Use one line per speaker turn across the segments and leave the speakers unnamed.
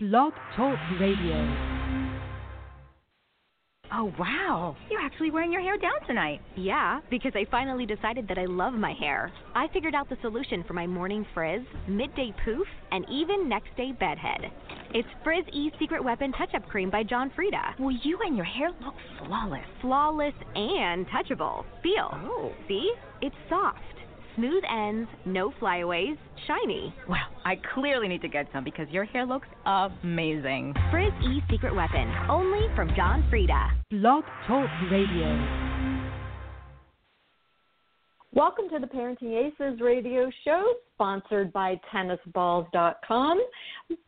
Blog Talk Radio.
Oh, wow. You're actually wearing your hair down tonight.
Yeah, because I finally decided that I love my hair. I figured out the solution for my morning frizz, midday poof, and even next day bedhead. It's Frizz E Secret Weapon Touch Up Cream by John Frieda.
Well, you and your hair look flawless.
Flawless and touchable. Feel.
Oh.
See? It's soft. Smooth ends, no flyaways, shiny.
Well, I clearly need to get some because your hair looks amazing.
Frizz E Secret Weapon, only from John Frieda.
Blog Talk Radio.
Welcome to the ParentingAces radio show, sponsored by tennisballs.com,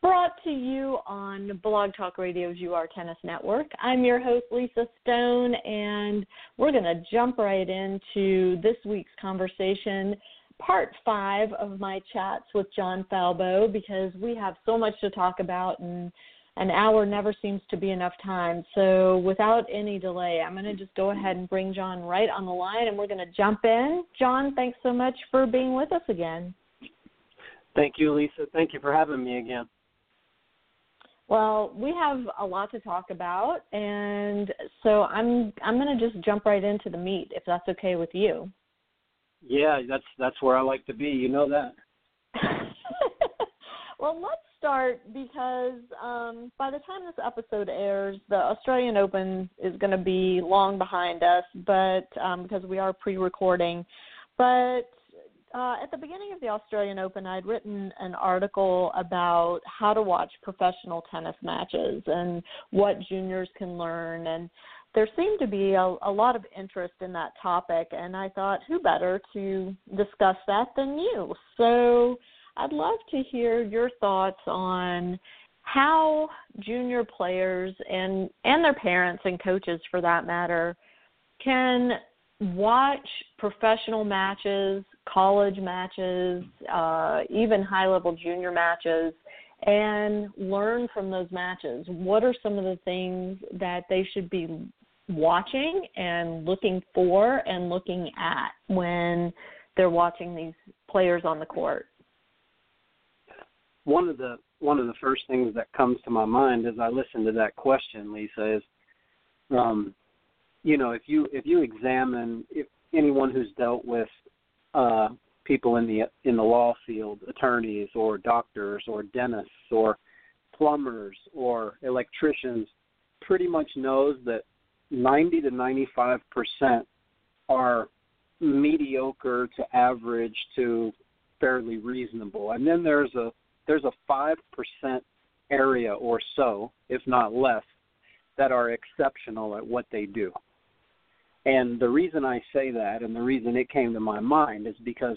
brought to you on Blog Talk Radio's UR Tennis Network. I'm your host, Lisa Stone, and we're going to jump right into this week's conversation, part five of my chats with John Falbo, because we have so much to talk about and an hour never seems to be enough time. So, without any delay, I'm going to just go ahead and bring John right on the line and we're going to jump in. John, thanks so much for being with us again.
Thank you, Lisa. Thank you for having me again.
Well, we have a lot to talk about, and so I'm I'm going to just jump right into the meat, if that's okay with you.
Yeah, that's that's where I like to be. You know that.
well, let's start because um, by the time this episode airs, the Australian Open is going to be long behind us, but um, because we are pre-recording. But uh, at the beginning of the Australian Open, I'd written an article about how to watch professional tennis matches and what juniors can learn and there seemed to be a, a lot of interest in that topic, and I thought, who better to discuss that than you? So I'd love to hear your thoughts on how junior players and and their parents and coaches for that matter can watch professional matches, college matches, uh, even high level junior matches, and learn from those matches. What are some of the things that they should be watching and looking for and looking at when they're watching these players on the court?
One of the one of the first things that comes to my mind as I listen to that question, Lisa, is um, you know, if you if you examine if anyone who's dealt with uh, people in the in the law field, attorneys or doctors or dentists or plumbers or electricians, pretty much knows that 90 to 95 percent are mediocre to average to fairly reasonable, and then there's a there's a five percent area or so, if not less, that are exceptional at what they do. And the reason I say that and the reason it came to my mind is because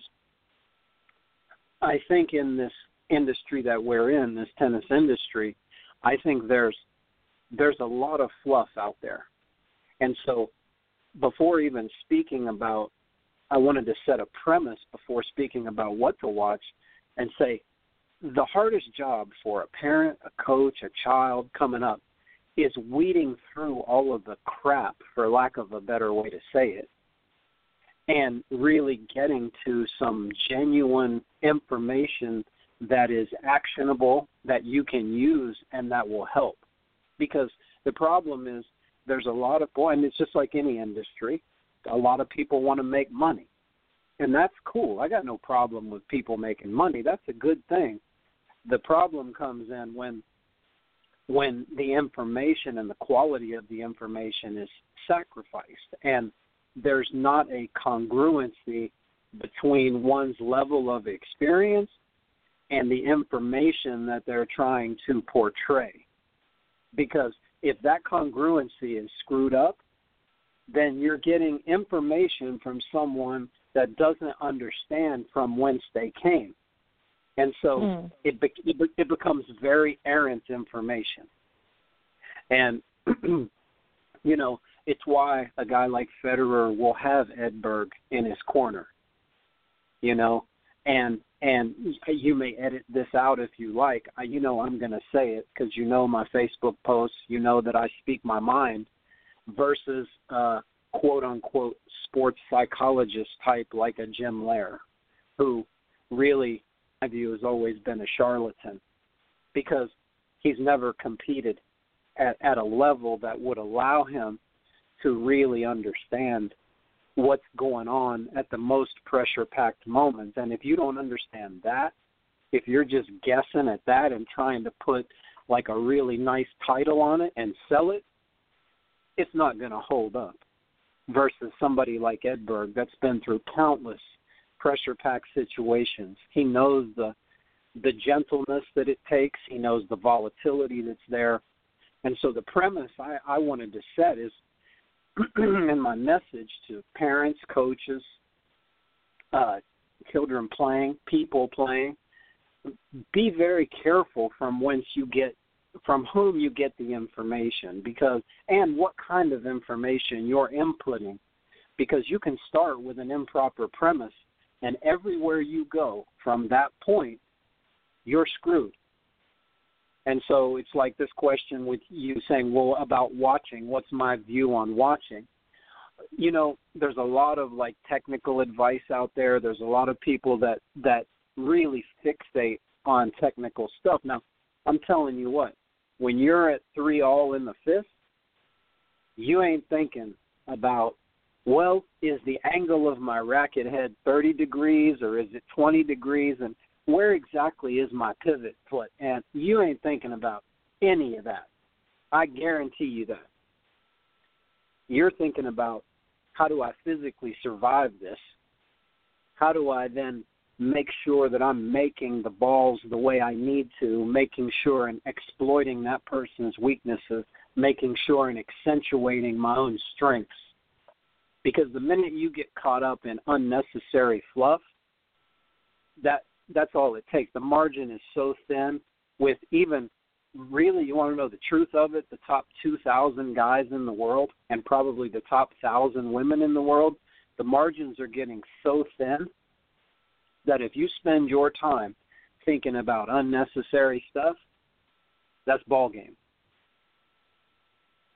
I think in this industry that we're in, this tennis industry, I think there's there's a lot of fluff out there. And so before even speaking about I wanted to set a premise before speaking about what to watch and say the hardest job for a parent, a coach, a child coming up is weeding through all of the crap, for lack of a better way to say it, and really getting to some genuine information that is actionable, that you can use, and that will help. Because the problem is there's a lot of, boy, and it's just like any industry, a lot of people want to make money. And that's cool. I got no problem with people making money. That's a good thing the problem comes in when when the information and the quality of the information is sacrificed and there's not a congruency between one's level of experience and the information that they're trying to portray. Because if that congruency is screwed up, then you're getting information from someone that doesn't understand from whence they came and so mm. it, be, it it becomes very errant information. And you know, it's why a guy like Federer will have Edberg in his corner. You know, and and you may edit this out if you like. I, you know, I'm going to say it because you know my Facebook posts. You know that I speak my mind. Versus uh, quote unquote sports psychologist type like a Jim Loehr, who really view has always been a charlatan because he's never competed at, at a level that would allow him to really understand what's going on at the most pressure packed moments. And if you don't understand that, if you're just guessing at that and trying to put like a really nice title on it and sell it, it's not going to hold up. Versus somebody like Edberg that's been through countless pressure packed situations. He knows the the gentleness that it takes. He knows the volatility that's there. And so the premise I, I wanted to set is in my message to parents, coaches, uh, children playing, people playing, be very careful from whence you get from whom you get the information because and what kind of information you're inputting because you can start with an improper premise and everywhere you go from that point you're screwed. And so it's like this question with you saying well about watching what's my view on watching? You know there's a lot of like technical advice out there. There's a lot of people that that really fixate on technical stuff. Now i'm telling you what when you're at three all in the fifth, you ain't thinking about, well, is the angle of my racket head 30 degrees or is it 20 degrees? And where exactly is my pivot foot? And you ain't thinking about any of that. I guarantee you that. You're thinking about how do I physically survive this? How do I then make sure that I'm making the balls the way I need to, making sure and exploiting that person's weaknesses, making sure and accentuating my own strengths. Because the minute you get caught up in unnecessary fluff, that that's all it takes. The margin is so thin with even really you want to know the truth of it, the top 2000 guys in the world and probably the top 1000 women in the world, the margins are getting so thin that if you spend your time thinking about unnecessary stuff, that's ball game.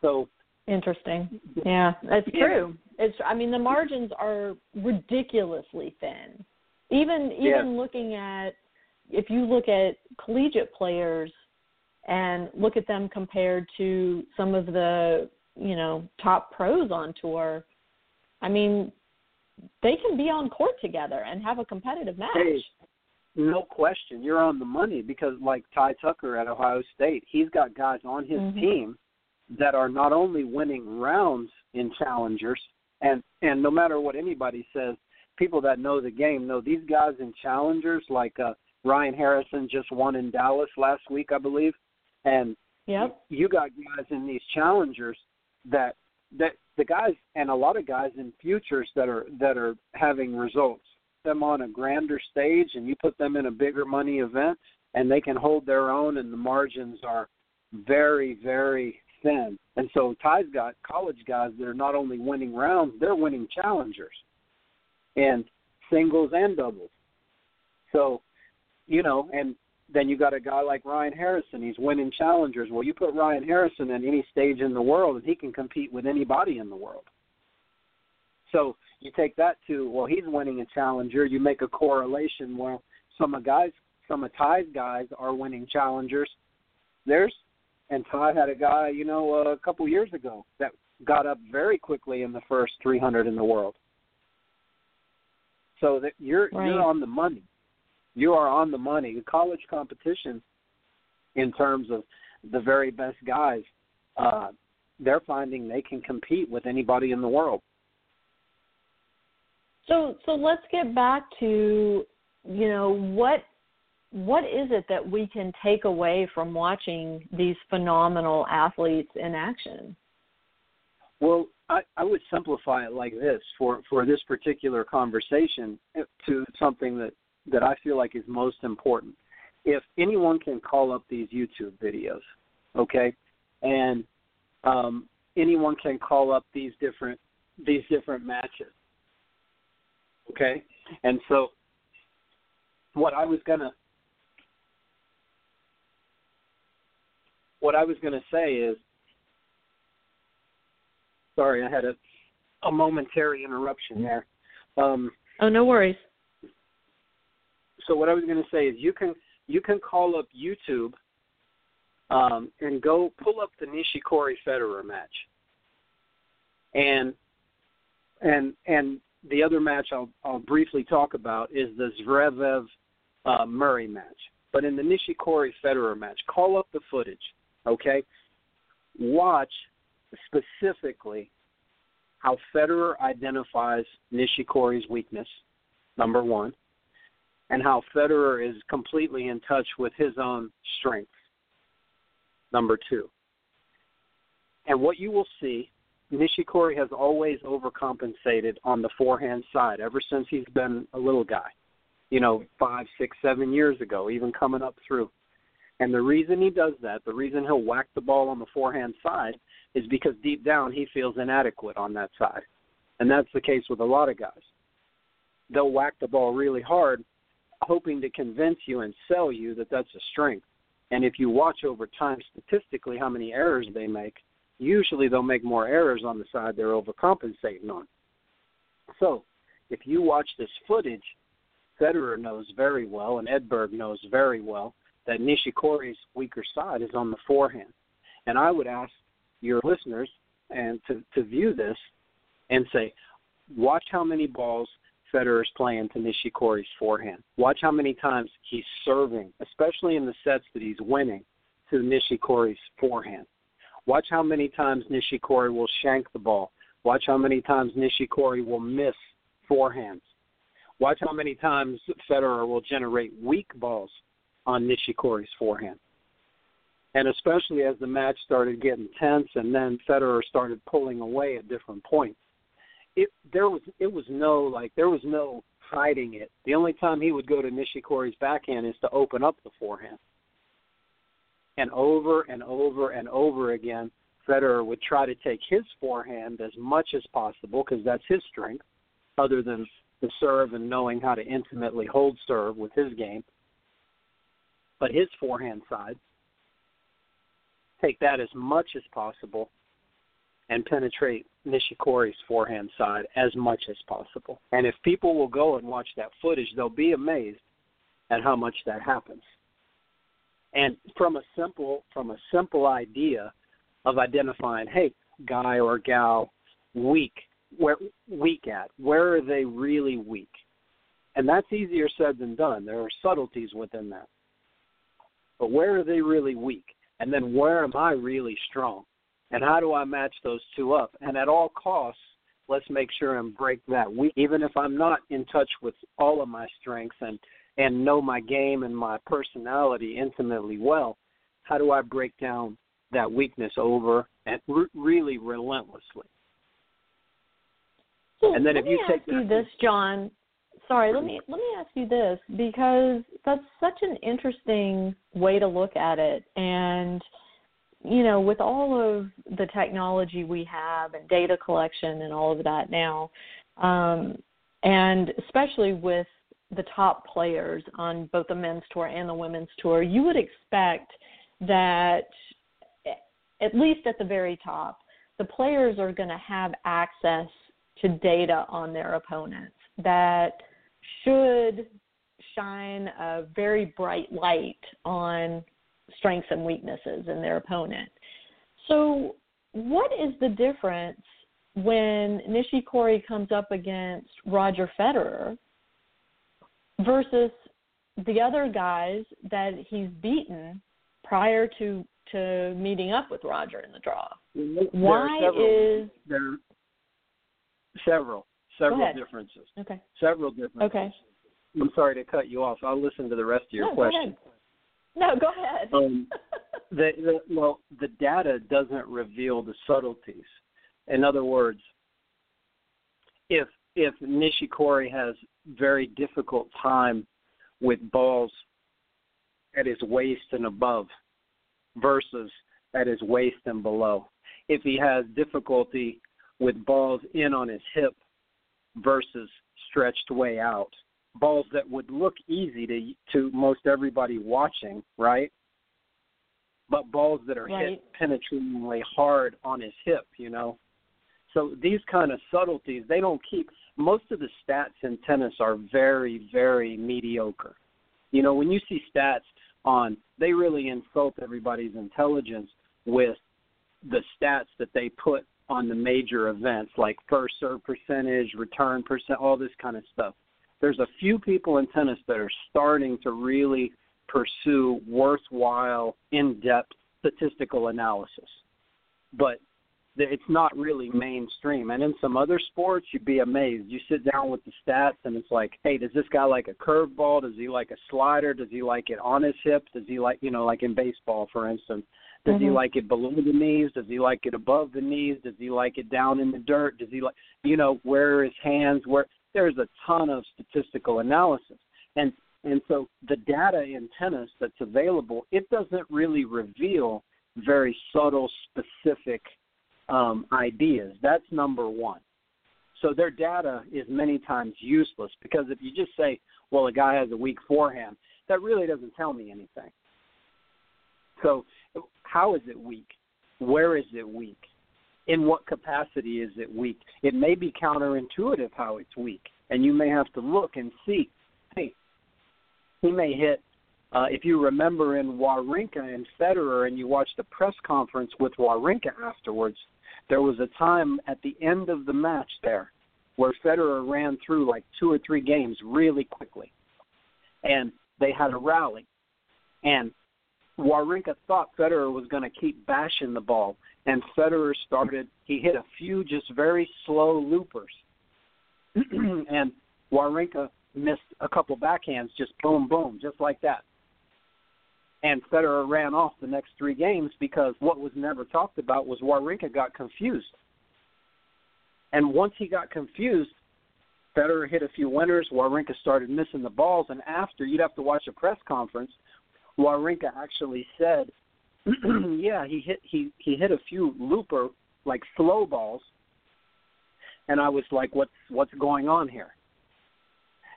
So
interesting. Yeah, that's yeah. true. It's I mean the margins are ridiculously thin. Even even yeah. looking at if you look at collegiate players and look at them compared to some of the, you know, top pros on tour, I mean, they can be on court together and have a competitive match.
Hey, no question, you're on the money because like Ty Tucker at Ohio State, he's got guys on his mm-hmm. team that are not only winning rounds in challengers and and no matter what anybody says, people that know the game know these guys in challengers like uh Ryan Harrison just won in Dallas last week, I believe. And
yep.
you got guys in these challengers that that the guys and a lot of guys in futures that are that are having results them on a grander stage and you put them in a bigger money event and they can hold their own and the margins are very very thin and so ty's got college guys that are not only winning rounds they're winning challengers and singles and doubles so you know and then you got a guy like Ryan Harrison. He's winning challengers. Well, you put Ryan Harrison in any stage in the world, and he can compete with anybody in the world. So you take that to well, he's winning a challenger. You make a correlation. Well, some of guys, some of Ty's guys are winning challengers. There's and Ty had a guy, you know, a couple years ago that got up very quickly in the first 300 in the world. So that you're right. you're on the money you are on the money. The college competition, in terms of the very best guys, uh, they're finding they can compete with anybody in the world.
So, so let's get back to, you know, what what is it that we can take away from watching these phenomenal athletes in action?
Well, I, I would simplify it like this for for this particular conversation to something that that I feel like is most important. If anyone can call up these YouTube videos, okay, and um, anyone can call up these different these different matches, okay, and so what I was gonna what I was gonna say is sorry I had a a momentary interruption there. Um,
oh, no worries
so what I was going to say is you can you can call up YouTube um, and go pull up the Nishikori Federer match. And and and the other match I'll I'll briefly talk about is the Zverev uh, Murray match. But in the Nishikori Federer match, call up the footage, okay? Watch specifically how Federer identifies Nishikori's weakness, number one, and how Federer is completely in touch with his own strength, number two. And what you will see, Nishikori has always overcompensated on the forehand side ever since he's been a little guy you know, five, six, seven years ago, even coming up through. And the reason he does that, the reason he'll whack the ball on the forehand side, is because deep down he feels inadequate on that side. And that's the case with a lot of guys. They'll whack the ball really hard, hoping to convince you and sell you that that's a strength. And if you watch over time statistically how many errors they make, usually they'll make more errors on the side they're overcompensating on. So, if you watch this footage Federer knows very well, and Edberg knows very well, that Nishikori's weaker side is on the forehand. And I would ask your listeners and to, to view this and say, watch how many balls Federer's playing to Nishikori's forehand. Watch how many times he's serving, especially in the sets that he's winning, to Nishikori's forehand. Watch how many times Nishikori will shank the ball. Watch how many times Nishikori will miss forehands. Watch how many times Federer will generate weak balls on Nishikori's forehand. And especially as the match started getting tense and then Federer started pulling away at different points. It there was it was no like there was no hiding it. The only time he would go to Nishikori's backhand is to open up the forehand. And over and over and over again, Federer would try to take his forehand as much as possible because that's his strength, other than the serve and knowing how to intimately hold serve with his game. But his forehand side, take that as much as possible and penetrate Nishikori's forehand side as much as possible. And if people will go and watch that footage, they'll be amazed at how much that happens. And from a simple from a simple idea of identifying, hey, guy or gal, weak where weak at? Where are they really weak? And that's easier said than done. There are subtleties within that. But where are they really weak? And then where am I really strong? And how do I match those two up? And at all costs, let's make sure and break that weak. Even if I'm not in touch with all of my strengths and and know my game and my personality intimately well, how do I break down that weakness over and re- really relentlessly?
So
and then if you take
you this, John. Sorry, let me let me ask you this because that's such an interesting way to look at it, and you know, with all of the technology we have and data collection and all of that now, um, and especially with the top players on both the men's tour and the women's tour, you would expect that at least at the very top, the players are going to have access to data on their opponents that should shine a very bright light on strengths and weaknesses in their opponent. So, what is the difference when Nishikori comes up against Roger Federer versus the other guys that he's beaten prior to to meeting up with Roger in the draw? Why is
there several several differences.
okay?
Several differences.
Okay.
I'm sorry to cut you off. I'll listen to the rest of your
no,
question.
Go ahead. No, go ahead.
Um, the, the well, the data doesn't reveal the subtleties. In other words, if if Nishikori has very difficult time with balls at his waist and above versus at his waist and below, if he has difficulty with balls in on his hip versus stretched way out, balls that would look easy to to most everybody watching, right? But balls that are
Right.
hit penetratingly hard on his hip, you know. So these kind of subtleties, they don't keep. Most of the stats in tennis are very, very mediocre. You know, when you see stats on they really insult everybody's intelligence with the stats that they put on the major events like first serve percentage, return percent, all this kind of stuff. There's a few people in tennis that are starting to really pursue worthwhile, in-depth statistical analysis. But it's not really mainstream. And in some other sports, you'd be amazed. You sit down with the stats, and it's like, hey, does this guy like a curveball? Does he like a slider? Does he like it on his hips? Does he like, you know, like in baseball, for instance? Does mm-hmm. he like it below the knees? Does he like it above the knees? Does he like it down in the dirt? Does he like, you know, where are his hands? Where there's a ton of statistical analysis, and and so the data in tennis that's available, it doesn't really reveal very subtle, specific um, ideas. That's number one. So their data is many times useless because if you just say, well, a guy has a weak forehand, that really doesn't tell me anything. So, how is it weak? Where is it weak? In what capacity is it weak? It may be counterintuitive how it's weak, and you may have to look and see. Hey, he may hit uh, if you remember in Wawrinka and Federer, and you watched the press conference with Wawrinka afterwards, there was a time at the end of the match there where Federer ran through like two or three games really quickly, and they had a rally, and Wawrinka thought Federer was going to keep bashing the ball, and Federer started. He hit a few just very slow loopers, and Wawrinka missed a couple backhands, just boom, boom, just like that and Federer ran off the next three games because what was never talked about was Wawrinka got confused. And once he got confused, Federer hit a few winners. Wawrinka started missing the balls, and after you'd have to watch a press conference. Wawrinka actually said, "Yeah, he hit he he hit a few looper like slow balls." And I was like, "What's what's going on here?"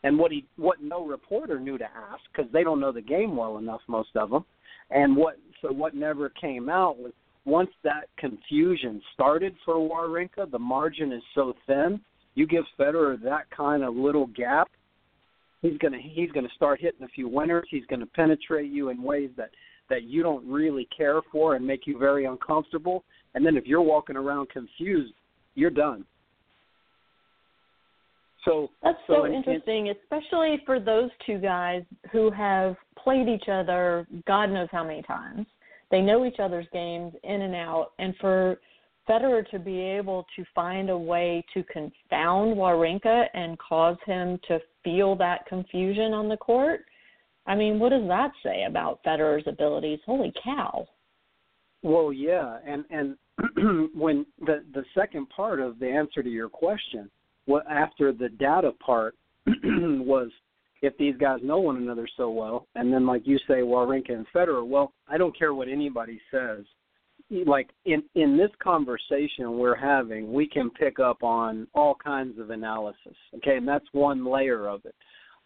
and what he what no reporter knew to ask because they don't know the game well enough most of them and what so what never came out was once that confusion started for Wawrinka the margin is so thin you give Federer that kind of little gap he's going to he's going to start hitting a few winners. He's going to penetrate you in ways that that you don't really care for and make you very uncomfortable. And then if you're walking around confused you're done. So
that's
so,
so interesting, especially for those two guys who have played each other God knows how many times. They know each other's games in and out, and for Federer to be able to find a way to confound Wawrinka and cause him to feel that confusion on the court. I mean, what does that say about Federer's abilities? Holy cow!
Well, yeah, and and when the the second part of the answer to your question what after the data part was if these guys know one another so well, and then like you say, Wawrinka and Federer. Well, I don't care what anybody says. Like in in this conversation we're having, we can pick up on all kinds of analysis. Okay, and that's one layer of it.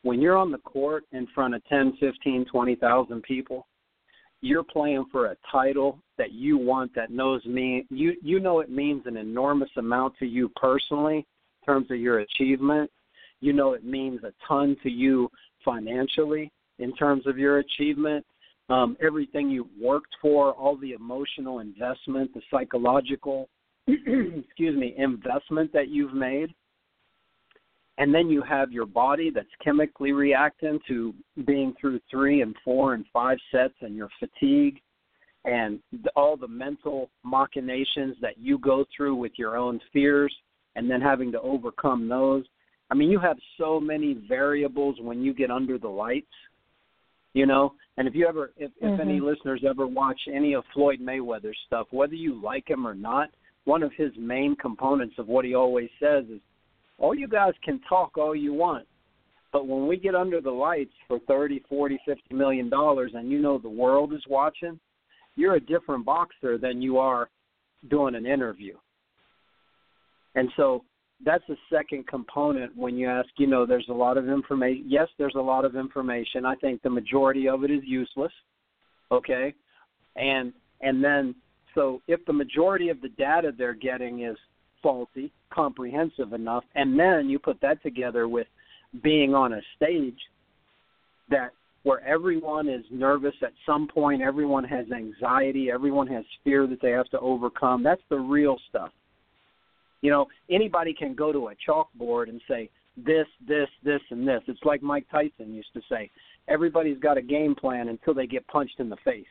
When you're on the court in front of ten, fifteen, twenty thousand people, you're playing for a title that you want that knows me you you know it means an enormous amount to you personally in terms of your achievement. You know it means a ton to you financially in terms of your achievement. Um, everything you worked for, all the emotional investment, the psychological, excuse me, investment that you've made. And then you have your body that's chemically reacting to being through three and four and five sets and your fatigue and all the mental machinations that you go through with your own fears and then having to overcome those. I mean, you have so many variables when you get under the lights, you know. And if you ever, if, mm-hmm. if any mm-hmm. listeners ever watch any of Floyd Mayweather's stuff, whether you like him or not, one of his main components of what he always says is, all you guys can talk all you want, but when we get under the lights for thirty, forty, fifty million dollars, and you know the world is watching, you're a different boxer than you are doing an interview. And so that's the second component when you ask, you know, there's a lot of information. Yes, there's a lot of information. I think the majority of it is useless. Okay? And and then so if the majority of the data they're getting is faulty, comprehensive enough, and then you put that together with being on a stage that where everyone is nervous at some point, everyone has anxiety, everyone has fear that they have to overcome. That's the real stuff. You know, anybody can go to a chalkboard and say this, this, this, and this. It's like Mike Tyson used to say everybody's got a game plan until they get punched in the face.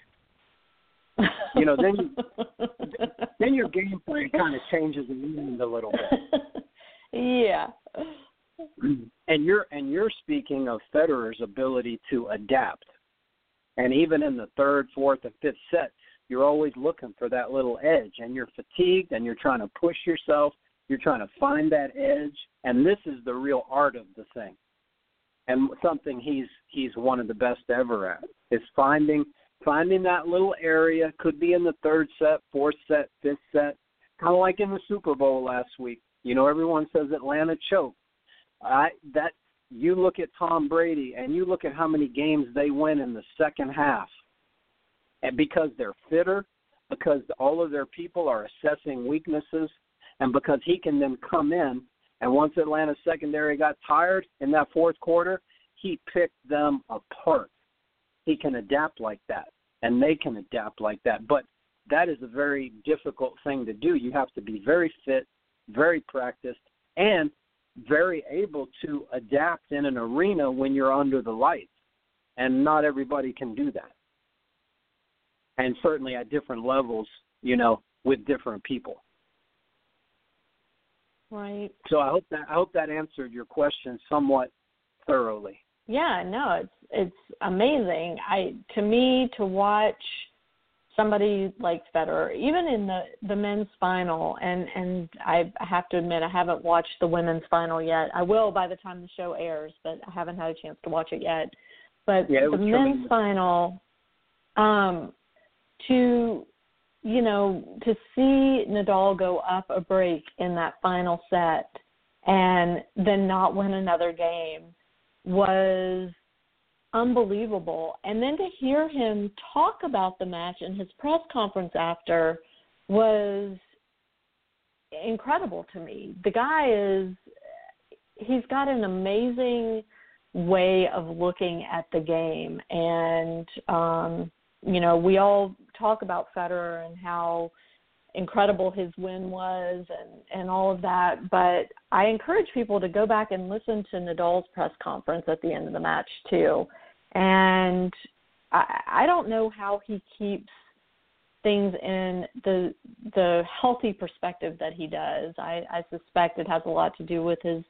You know, then you, then your game plan kind of changes a little bit.
yeah.
And you're and you're speaking of Federer's ability to adapt. And even in the third, fourth, and fifth set, you're always looking for that little edge and you're fatigued and you're trying to push yourself, you're trying to find that edge, and this is the real art of the thing and something he's he's one of the best ever at is finding finding that little area. Could be in the third set, fourth set, fifth set, kind of like in the Super Bowl last week. You know, everyone says Atlanta choked. I that you look at Tom Brady and you look at how many games they win in the second half, and because they're fitter, because all of their people are assessing weaknesses, and because he can then come in and once Atlanta's secondary got tired in that fourth quarter, he picked them apart. He can adapt like that, and they can adapt like that. But that is a very difficult thing to do. You have to be very fit, very practiced, and very able to adapt in an arena when you're under the lights. And not everybody can do that. And certainly at different levels, you know, with different people.
Right.
So I hope that I hope that answered your question somewhat thoroughly.
Yeah, no, it's it's amazing. I to me to watch somebody like Federer, even in the the men's final, and and I have to admit I haven't watched the women's final yet. I will by the time the show airs, but I haven't had a chance to watch it yet. But
yeah,
the men's final, um, to you know, to see Nadal go up a break in that final set and then not win another game was unbelievable. And then to hear him talk about the match in his press conference after was incredible to me. The guy is he's got an amazing way of looking at the game and um you know, we all talk about Federer and how incredible his win was and and all of that but I encourage people to go back and listen to Nadal's press conference at the end of the match too. And I I don't know how he keeps things in the the healthy perspective that he does. I I suspect it has a lot to do with his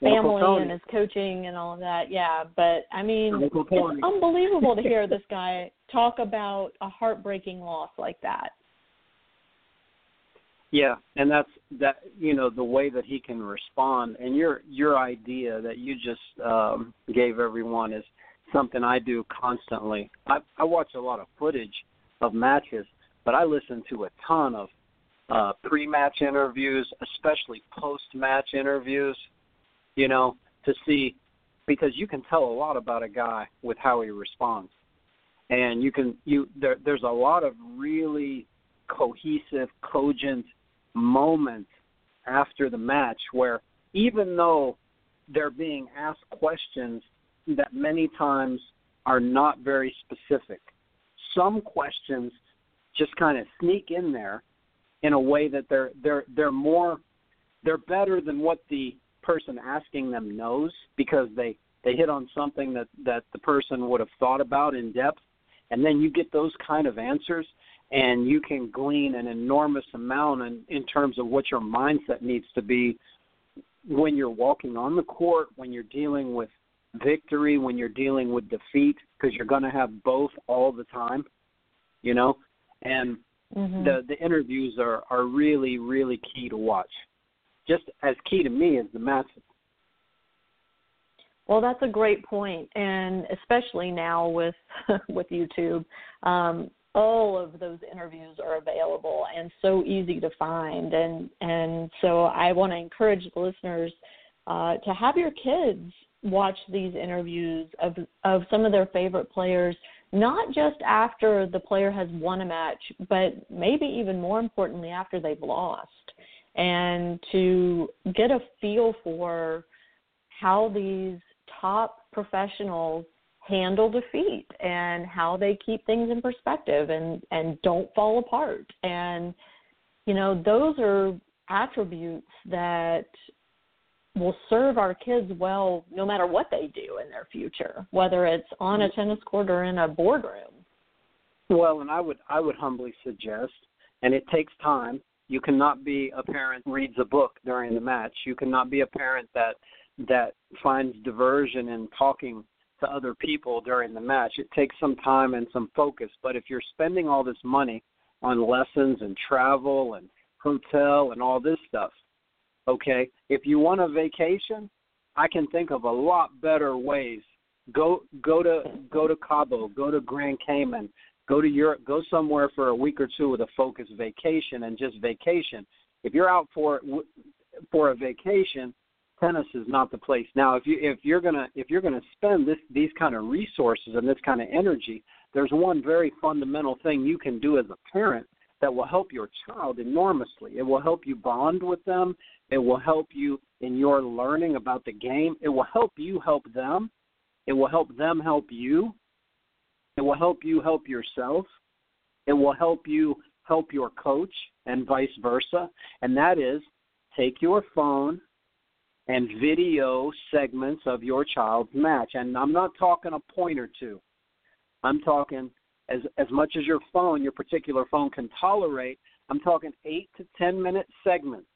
family and his coaching and all of that. Yeah, but I mean, it's unbelievable to hear this guy talk about a heartbreaking loss like that.
Yeah, and that's that. You know the way that he can respond, and your your idea that you just um, gave everyone is something I do constantly. I, I watch a lot of footage of matches, but I listen to a ton of uh, pre-match interviews, especially post-match interviews you know, to see because you can tell a lot about a guy with how he responds. And you can you there there's a lot of really cohesive, cogent moments after the match where even though they're being asked questions that many times are not very specific, some questions just kind of sneak in there in a way that they're they're they're more they're better than what the person asking them knows because they they hit on something that that the person would have thought about in depth. And then you get those kind of answers and you can glean an enormous amount in, in terms of what your mindset needs to be when you're walking on the court when you're dealing with victory when you're dealing with defeat because you're going to have both all the time you know? And mm-hmm. the the interviews are are really really key to watch just as key to me as the message.
Well, that's a great point, and especially now with with YouTube, um, all of those interviews are available and so easy to find. And and so I want to encourage the listeners uh, to have your kids watch these interviews of of some of their favorite players, not just after the player has won a match, but maybe even more importantly after they've lost and to get a feel for how these top professionals handle defeat and how they keep things in perspective and and don't fall apart. And you know those are attributes that will serve our kids well no matter what they do in their future whether it's on a mm-hmm. tennis court or in a boardroom.
Well and i would i would humbly suggest and it takes time you cannot be a parent reads a book during the match you cannot be a parent that that finds diversion in talking to other people during the match. It takes some time and some focus. But if you're spending all this money on lessons and travel and hotel and all this stuff, okay, if you want a vacation, I can think of a lot better ways. Go go to go to Cabo, go to Grand Cayman, go to Europe, go somewhere for a week or two with a focused vacation and just vacation. If you're out for for a vacation, tennis is not the place. Now, if you if you're gonna if you're gonna spend this these kind of resources and this kind of energy, there's one very fundamental thing you can do as a parent that will help your child enormously. It will help you bond with them. It will help you in your learning about the game. It will help you help them. It will help them help you. It will help you help yourself. It will help you help your coach and vice versa. And that is take your phone and video segments of your child's match. And I'm not talking a point or two. I'm talking as as much as your phone, your particular phone can tolerate. I'm talking eight to ten minute segments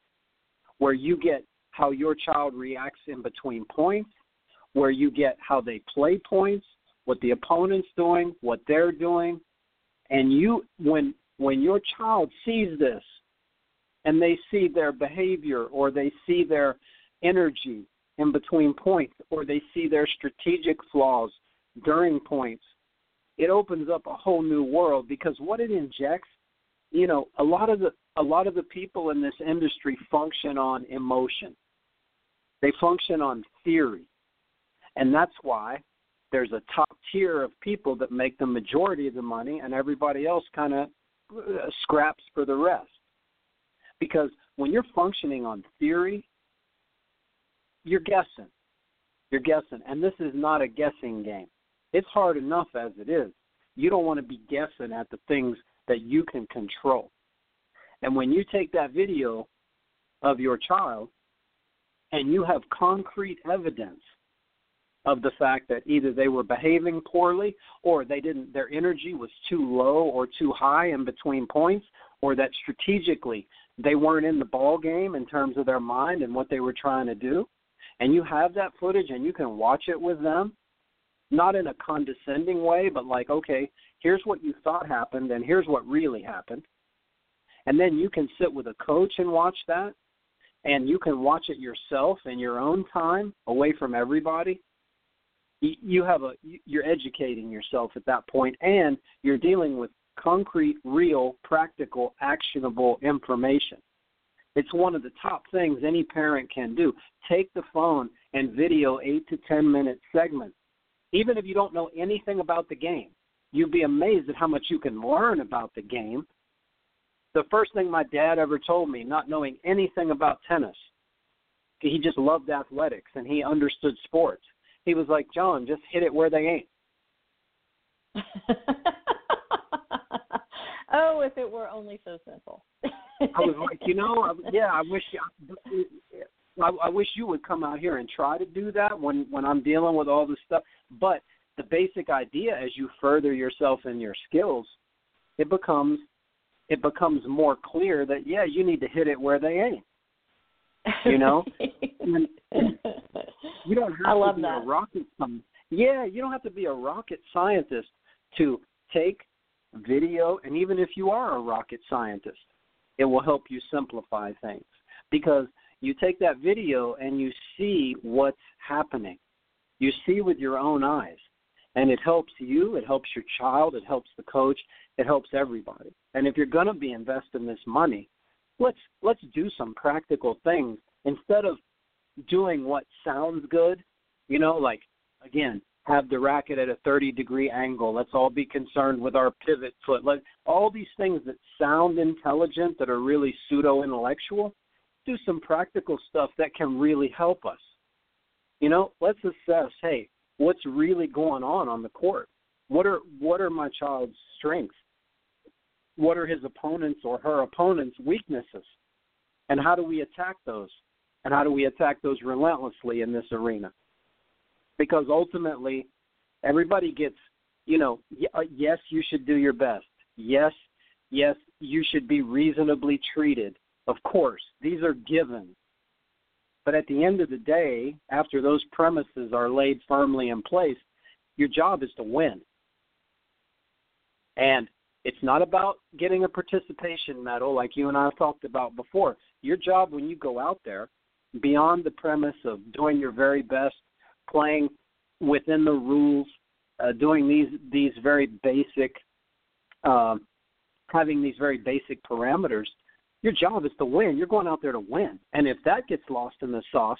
where you get how your child reacts in between points, where you get how they play points, what the opponent's doing, what they're doing, and you when when your child sees this and they see their behavior or they see their energy in between points or they see their strategic flaws during points, it opens up a whole new world because what it injects, you know, a lot of the a lot of the people in this industry function on emotion. They function on theory. And that's why there's a top tier of people that make the majority of the money and everybody else kind of uh, scraps for the rest. Because when you're functioning on theory you're guessing. You're guessing. And this is not a guessing game. It's hard enough as it is. You don't want to be guessing at the things that you can control. And when you take that video of your child and you have concrete evidence of the fact that either they were behaving poorly or they didn't their energy was too low or too high in between points or that strategically they weren't in the ball game in terms of their mind and what they were trying to do and you have that footage and you can watch it with them, not in a condescending way, but like, okay, here's what you thought happened and here's what really happened. And then you can sit with a coach and watch that, and you can watch it yourself in your own time, away from everybody. You have a you're educating yourself at that point, and you're dealing with concrete, real, practical, actionable information. It's one of the top things any parent can do. Take the phone and video eight to ten minute segments. Even if you don't know anything about the game, you'd be amazed at how much you can learn about the game. The first thing my dad ever told me, not knowing anything about tennis, he just loved athletics and he understood sports. He was like, John, just hit it where they ain't.
oh, if it were only so simple.
I was like, you know, I, yeah, I wish I, I wish you would come out here and try to do that when when I'm dealing with all this stuff. But the basic idea, as you further yourself in your skills, it becomes it becomes more clear that yeah, you need to hit it where they ain't. You know, and you don't have
I love
to be
that.
a rocket. Yeah, you don't have to be a rocket scientist to take video, and even if you are a rocket scientist, it will help you simplify things because you take that video and you see what's happening. You see with your own eyes. And it helps you, it helps your child, it helps the coach, it helps everybody. And if you're going to be investing this money, let's let's do some practical things instead of doing what sounds good, you know, like again, have the racket at a 30 degree angle. Let's all be concerned with our pivot foot. Like all these things that sound intelligent that are really pseudo intellectual, do some practical stuff that can really help us. You know, let's assess, hey, what's really going on on the court. What are what are my child's strengths? What are his opponents or her opponents' weaknesses? And how do we attack those? And how do we attack those relentlessly in this arena? Because ultimately, everybody gets, you know, uh, yes, you should do your best. Yes, yes, you should be reasonably treated. Of course, these are given. But at the end of the day, after those premises are laid firmly in place, your job is to win. And it's not about getting a participation medal like you and I have talked about before. Your job when you go out there, beyond the premise of doing your very best, playing within the rules, uh, doing these these very basic, uh, having these very basic parameters, your job is to win. You're going out there to win. And if that gets lost in the sauce,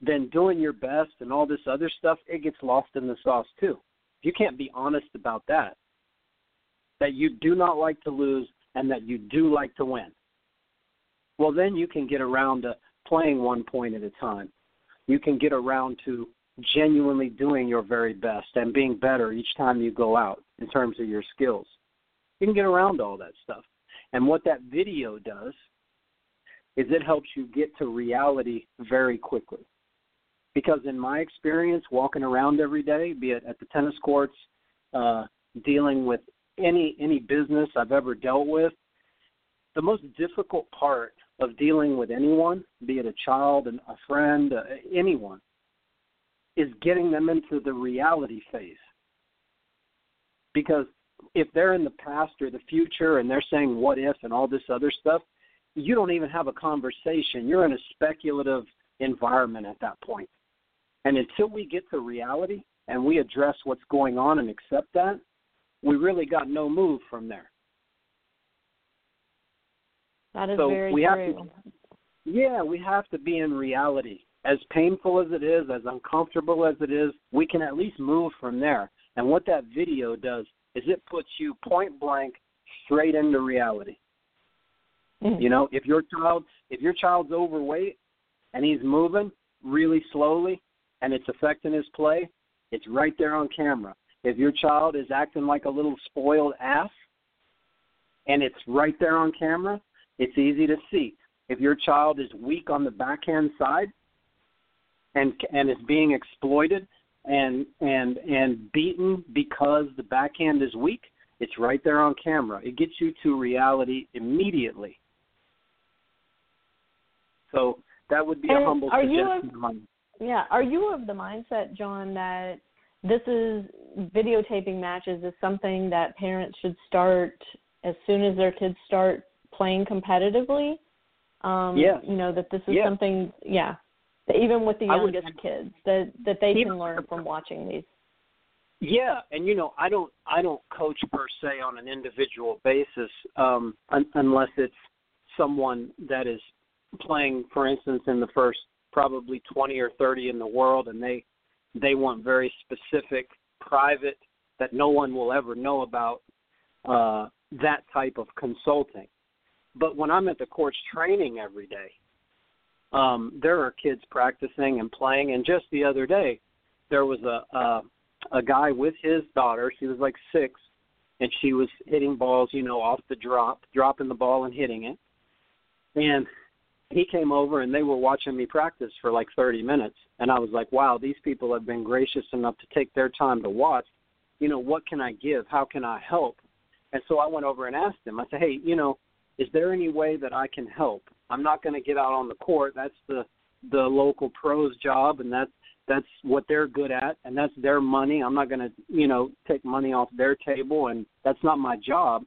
then doing your best and all this other stuff, it gets lost in the sauce too. You can't be honest about that that you do not like to lose and that you do like to win. Well, then you can get around to playing one point at a time. You can get around to genuinely doing your very best and being better each time you go out in terms of your skills. You can get around all that stuff. And what that video does is it helps you get to reality very quickly. Because in my experience, walking around every day, be it at the tennis courts, uh, dealing with any any business I've ever dealt with, the most difficult part of dealing with anyone, be it a child, and a friend, uh, anyone, is getting them into the reality phase. Because if they're in the past or the future and they're saying what if and all this other stuff, you don't even have a conversation. You're in a speculative environment at that point. And until we get to reality and we address what's going on and accept that, we really got no move from there.
That is
so
very
we
true.
Have to, yeah, we have to be in reality. As painful as it is, as uncomfortable as it is, we can at least move from there. And what that video does is it puts you point blank straight into reality.
Mm-hmm.
You know, if your child if your child's overweight and he's moving really slowly and it's affecting his play, it's right there on camera. If your child is acting like a little spoiled ass and it's right there on camera, it's easy to see. If your child is weak on the backhand side and and is being exploited and and and beaten because the backhand is weak, it's right there on camera. It gets you to reality immediately. So that would be
and
a humble suggestion.
Of, yeah, are you of the mindset, John, that this is videotaping matches is something that parents should start as soon as their kids start playing competitively. Um,
yes.
You know that this is
yes.
something. Yeah. That even with the
I would-
youngest kids, that that they can learn from watching these.
Yeah, and you know, I don't I don't coach per se on an individual basis um un- unless it's someone that is playing for instance in the first probably 20 or 30 in the world and they they want very specific private that no one will ever know about uh that type of consulting. But when I'm at the courts training every day, um there are kids practicing and playing and just the other day there was a uh a guy with his daughter. She was like six, and she was hitting balls, you know, off the drop, dropping the ball and hitting it. And he came over and they were watching me practice for like 30 minutes. And I was like, wow, these people have been gracious enough to take their time to watch. You know, what can I give? How can I help? And so I went over and asked him, I said, hey, you know, is there any way that I can help? I'm not going to get out on the court. That's the the local pros job and that's that's what they're good at and that's their money i'm not going to you know take money off their table and that's not my job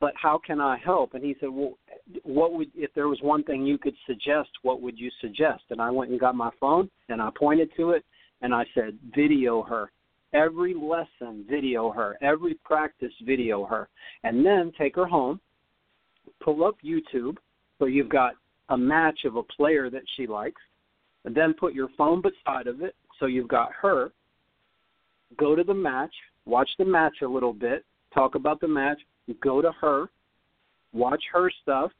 but how can i help? And he said well what would if there was one thing you could suggest what would you suggest? And i went and got my phone and i pointed to it and i said video her. Every lesson video her. Every practice video her. And then take her home pull up youtube so you've got a match of a player that she likes, and then put your phone beside of it so you've got her. Go to the match, watch the match a little bit, talk about the match, go to her, watch her stuff,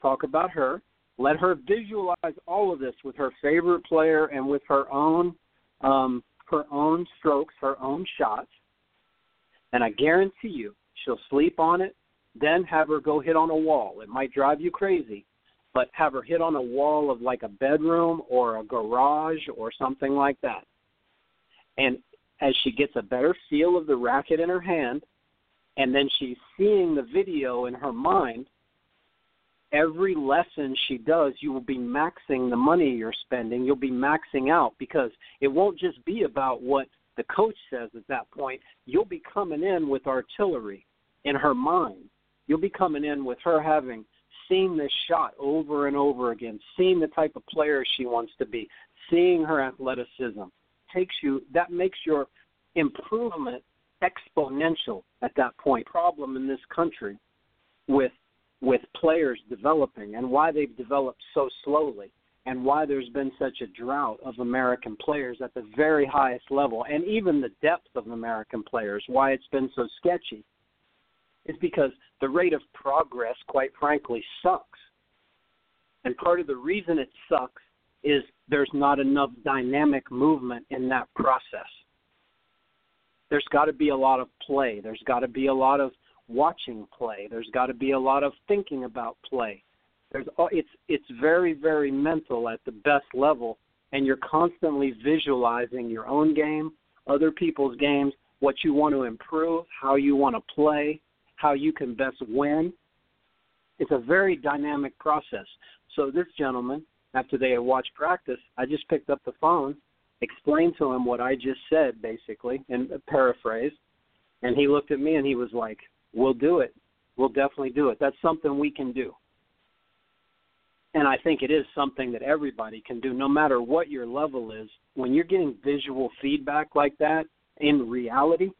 talk about her, let her visualize all of this with her favorite player and with her own um, her own strokes, her own shots, and I guarantee you she'll sleep on it, then have her go hit on a wall. It might drive you crazy, but have her hit on a wall of like a bedroom or a garage or something like that. And as she gets a better feel of the racket in her hand, and then she's seeing the video in her mind, every lesson she does, you will be maxing the money you're spending. You'll be maxing out because it won't just be about what the coach says at that point. You'll be coming in with artillery in her mind. You'll be coming in with her having seen this shot over and over again, seeing the type of player she wants to be, seeing her athleticism. Takes you that makes your improvement exponential at that point. Problem in this country with with players developing and why they've developed so slowly and why there's been such a drought of American players at the very highest level and even the depth of American players, why it's been so sketchy, is because the rate of progress, quite frankly, sucks. And part of the reason it sucks is there's not enough dynamic movement in that process. There's got to be a lot of play. There's got to be a lot of watching play. There's got to be a lot of thinking about play. There's it's it's very very mental at the best level, and you're constantly visualizing your own game, other people's games, what you want to improve, how you want to play, how you can best win. It's a very dynamic process. So this gentleman, after they had watched practice, I just picked up the phone, explained to him what I just said, basically, and paraphrase, and he looked at me and he was like, we'll do it. We'll definitely do it. That's something we can do. And I think it is something that everybody can do, no matter what your level is. When you're getting visual feedback like that in reality,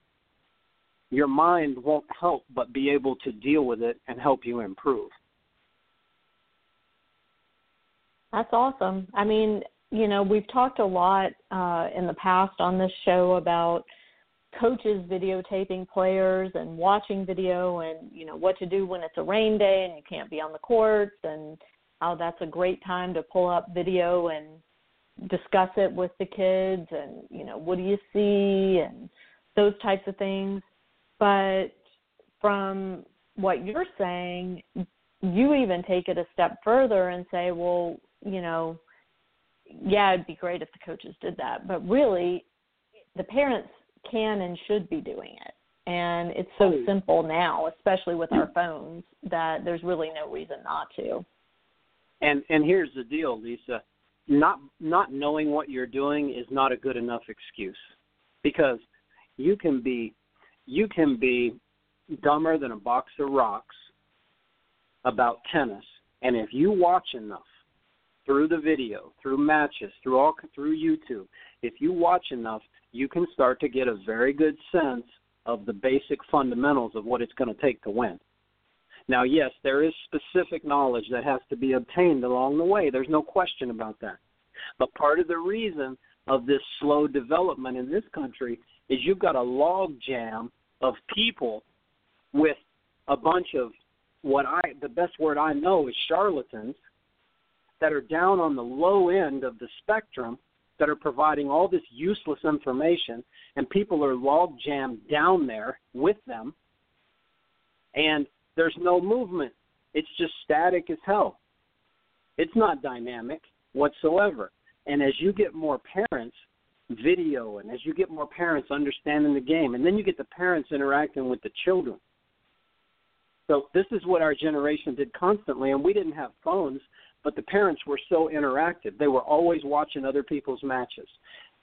your mind won't help but be able to deal with it and help you improve.
That's awesome. I mean, you know, we've talked a lot uh, in the past on this show about coaches videotaping players and watching video and you know what to do when it's a rain day and you can't be on the courts and how that's a great time to pull up video and discuss it with the kids and you know what do you see and those types of things. But from what you're saying you even take it a step further and say well you know yeah it'd be great if the coaches did that but really the parents can and should be doing it. And it's so oh. simple now, especially with our phones, that there's really no reason not to.
And and here's the deal, Lisa. Not not knowing what you're doing is not a good enough excuse. Because you can be you can be dumber than a box of rocks about tennis and if you watch enough through the video, through matches, through all through YouTube, if you watch enough, you can start to get a very good sense of the basic fundamentals of what it's going to take to win. Now, yes, there is specific knowledge that has to be obtained along the way. There's no question about that. But part of the reason of this slow development in this country is you've got a log jam of people with a bunch of what I the best word I know is charlatans that are down on the low end of the spectrum that are providing all this useless information, and people are log jammed down there with them, and there's no movement. It's just static as hell. It's not dynamic whatsoever. And as you get more parents video, and as you get more parents understanding the game, and then you get the parents interacting with the children. So this is what our generation did constantly, and we didn't have phones, but the parents were so interactive. They were always watching other people's matches.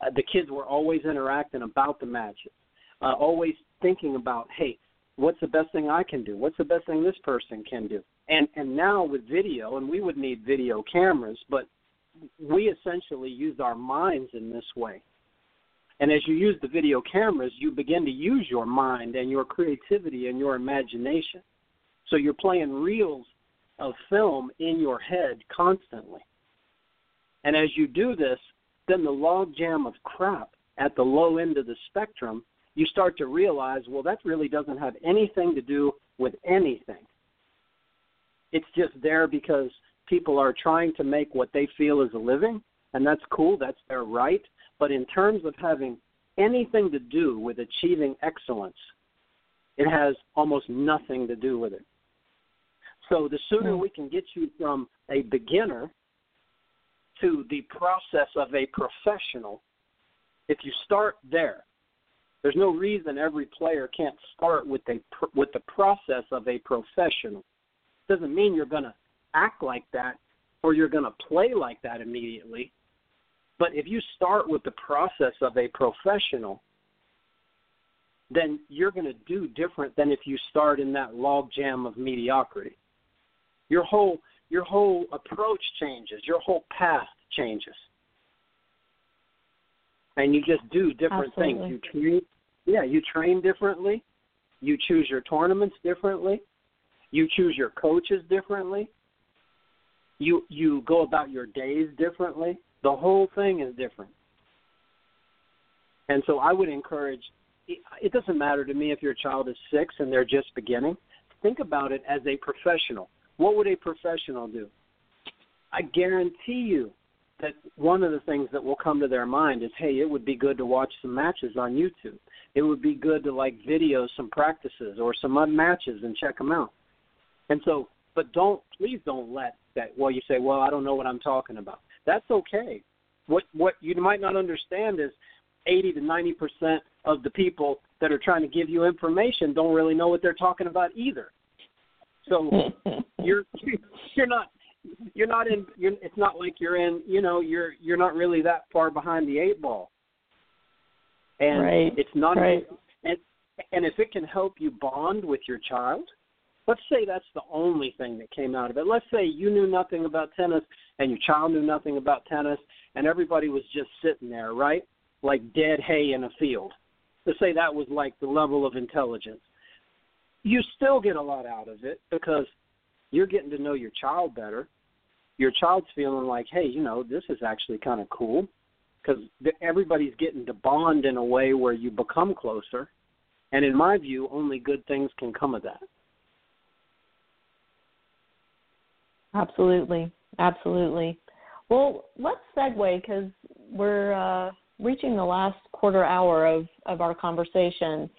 Uh, the kids were always interacting about the matches, uh, always thinking about, hey, what's the best thing I can do? What's the best thing this person can do? And and now with video, and we would need video cameras, but we essentially use our minds in this way. And as you use the video cameras, you begin to use your mind and your creativity and your imagination. So you're playing reels of film in your head constantly. And as you do this, then the logjam of crap at the low end of the spectrum, you start to realize, well, that really doesn't have anything to do with anything. It's just there because people are trying to make what they feel is a living, and that's cool, that's their right. But in terms of having anything to do with achieving excellence, it has almost nothing to do with it. So the sooner
Mm.
we can get you from a beginner to the process of a professional, if you start there, there's no reason every player can't start with a with the process of a professional. Doesn't mean you're going to act like that or you're going to play like that immediately. But if you start with the process of a professional, then you're going to do different than if you start in that logjam of mediocrity. Your whole your whole approach changes, your whole path changes. And you just do different
Absolutely.
things. You train yeah, you train differently. You choose your tournaments differently. You choose your coaches differently. You you go about your days differently. The whole thing is different. And so I would encourage it it doesn't matter to me if your child is 6 and they're just beginning. Think about it as a professional. What would a professional do? I guarantee you that one of the things that will come to their mind is, hey, it would be good to watch some matches on YouTube. It would be good to like video some practices or some matches and check them out. And so, but don't please don't let that. Well, you say, well, I don't know what I'm talking about. That's okay. What what you might not understand is 80 to 90 percent of the people that are trying to give you information don't really know what they're talking about either. So you're you're not you're not in you're it's not like you're in you know you're you're not really that far behind the eight ball. And
Right,
it's not
right.
and and if it can help you bond with your child let's say that's the only thing that came out of it. Let's say you knew nothing about tennis and your child knew nothing about tennis and everybody was just sitting there right? Like dead hay in a field. Let's say that was like the level of intelligence you still get a lot out of it because you're getting to know your child better. Your child's feeling like, hey, you know, this is actually kind of cool because everybody's getting to bond in a way where you become closer. And in my view, only good things can come of that.
Absolutely, absolutely. Well, let's segue because we're uh, reaching the last quarter hour of, of our conversation.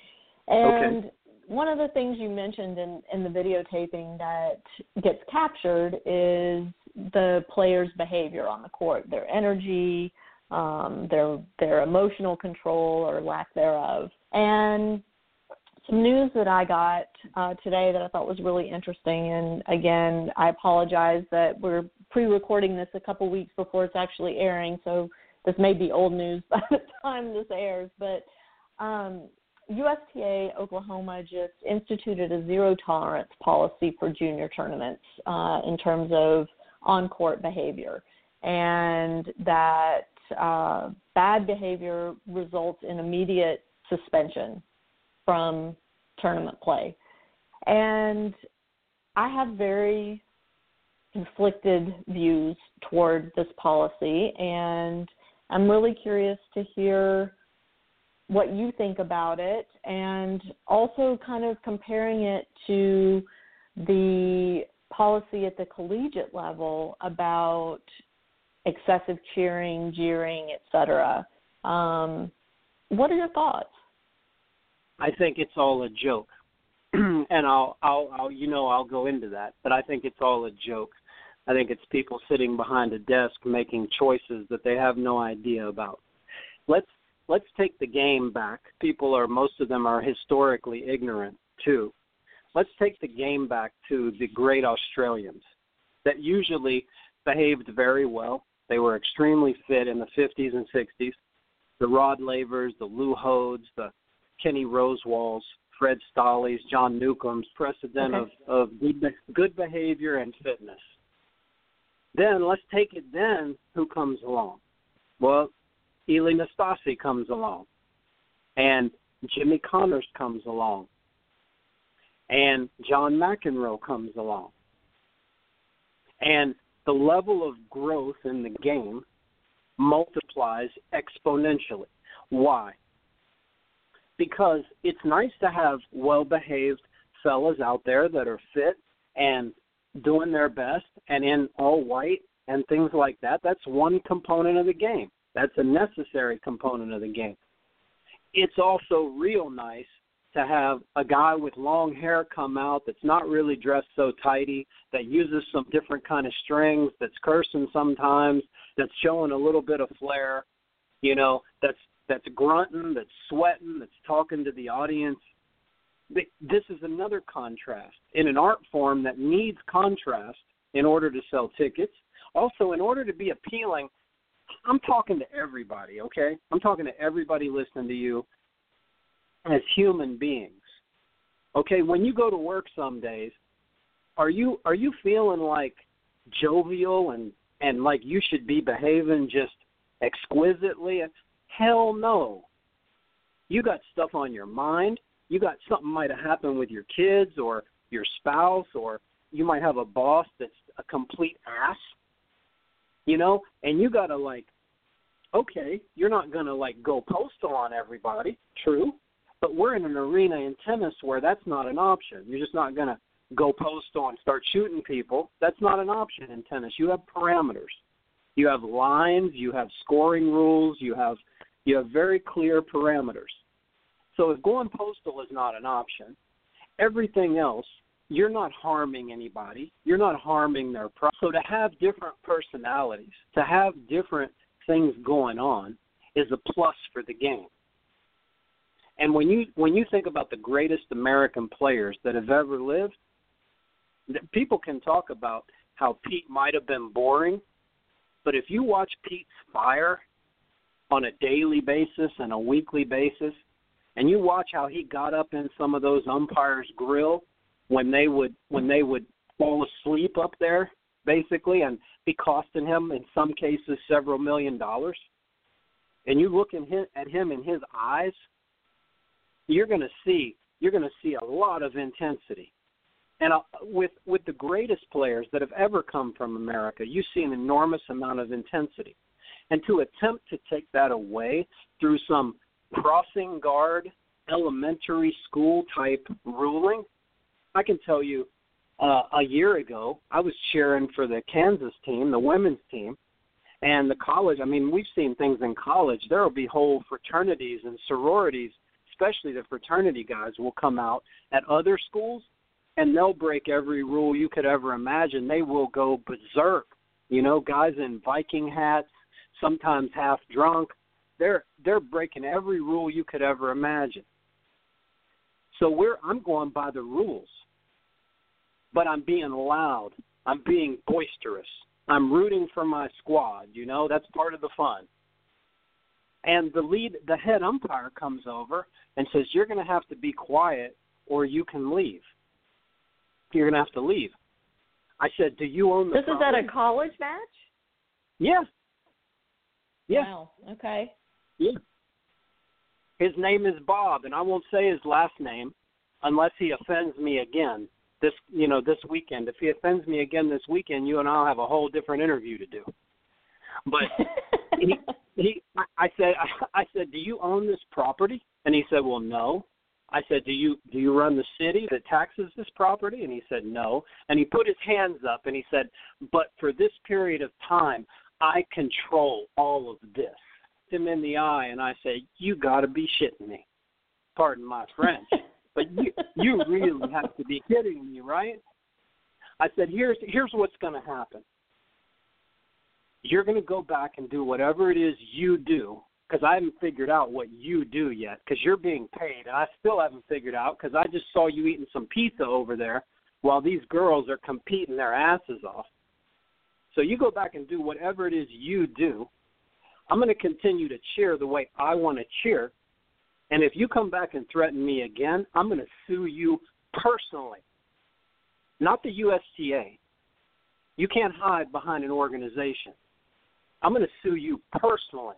And
Okay.
One of the things you mentioned in, in the videotaping that gets captured is the player's behavior on the court, their energy, um, their their emotional control or lack thereof. And some news that I got uh, today that I thought was really interesting. And again, I apologize that we're pre-recording this a couple weeks before it's actually airing, so this may be old news by the time this airs. But um, USTA Oklahoma just instituted a zero tolerance policy for junior tournaments uh, in terms of on-court behavior, and that uh, bad behavior results in immediate suspension from tournament play. And I have very conflicted views toward this policy, and I'm really curious to hear what you think about it and also kind of comparing it to the policy at the collegiate level about excessive cheering, jeering, etc. Um, what are your thoughts?
I think it's all a joke. and I'll, I'll, I'll, you know, I'll go into that, but I think it's all a joke. I think it's people sitting behind a desk making choices that they have no idea about. Let's let's take the game back. People are most of them are historically ignorant too. Let's take the game back to the great Australians that usually behaved very well. They were extremely fit in the 50s and 60s. The Rod Lavers, the Lew Hoads, the Kenny Rosewalls, Fred Stolles, John Newcombes, precedent
Okay.
of, of good, good behavior and fitness. Then let's take it then who comes along? Well, Ilie Nastase comes along. And Jimmy Connors comes along. And John McEnroe comes along. And the level of growth in the game multiplies exponentially. Why? Because it's nice to have well behaved fellas out there that are fit and doing their best and in all white and things like that. That's one component of the game. That's a necessary component of the game. it's also real nice to have a guy with long hair come out that's not really dressed so tidy, that uses some different kind of strings, that's cursing sometimes, that's showing a little bit of flair, you know, that's that's grunting, that's sweating, that's talking to the audience. This is another contrast in an art form that needs contrast in order to sell tickets. Also, in order to be appealing, I'm talking to everybody, okay? I'm talking to everybody listening to you as human beings. Okay, when you go to work some days, are you are you feeling like jovial and and like you should be behaving just exquisitely? Hell no. You got stuff on your mind. You got something might have happened with your kids or your spouse or you might have a boss that's a complete ass. You know, and you got to like okay, you're not going to like go postal on everybody, true, but we're in an arena in tennis where that's not an option. You're just not going to go postal and start shooting people. That's not an option in tennis. You have parameters. You have lines, you have scoring rules, you have you have very clear parameters. So if going postal is not an option, everything else you're not harming anybody. You're not harming their pro. So to have different personalities, to have different things going on, is a plus for the game. And when you when you think about the greatest American players that have ever lived, people can talk about how Pete might have been boring, but if you watch Pete's fire on a daily basis and a weekly basis, and you watch how he got up in some of those umpires' grill when they would when they would fall asleep up there, basically, and be costing him in some cases several million dollars. And you look at him in his eyes you're going to see you're going to see a lot of intensity. And uh, with with the greatest players that have ever come from America, you see an enormous amount of intensity. And to attempt to take that away through some crossing guard elementary school type ruling, I can tell you uh, a year ago, I was cheering for the Kansas team, the women's team, and the college. I mean, we've seen things in college. There will be whole fraternities and sororities especially the fraternity guys, will come out at other schools and they'll break every rule you could ever imagine. They will go berserk. You know, guys in Viking hats, sometimes half drunk. They're they're breaking every rule you could ever imagine. So we're I'm going by the rules. But I'm being loud. I'm being boisterous. I'm rooting for my squad, you know, that's part of the fun. And the lead the head umpire comes over and says you're going to have to be quiet or you can leave. You're going to have to leave. I said do you own the
this
property?
is at a college match?
Yeah. Yeah.
Wow. Okay.
Yeah his name is bob and i won't say his last name unless he offends me again this you know this weekend if he offends me again this weekend you and i'll have a whole different interview to do but he he I said I said, "Do you own this property?" And he said, "Well, no." I said, "Do you do you run the city that taxes this property?" And he said, "No." And he put his hands up and he said, "But for this period of time, I control all of this." Him in the eye and I say, "You got to be shitting me." Pardon my French, but you you really have to be kidding me, right? I said, "Here's here's what's going to happen you're going to go back and do whatever it is you do because I haven't figured out what you do yet because you're being paid and I still haven't figured out because I just saw you eating some pizza over there while these girls are competing their asses off. So you go back and do whatever it is you do. I'm going to continue to cheer the way I want to cheer. And if you come back and threaten me again, I'm going to sue you personally, not the USTA. You can't hide behind an organization. I'm going to sue you personally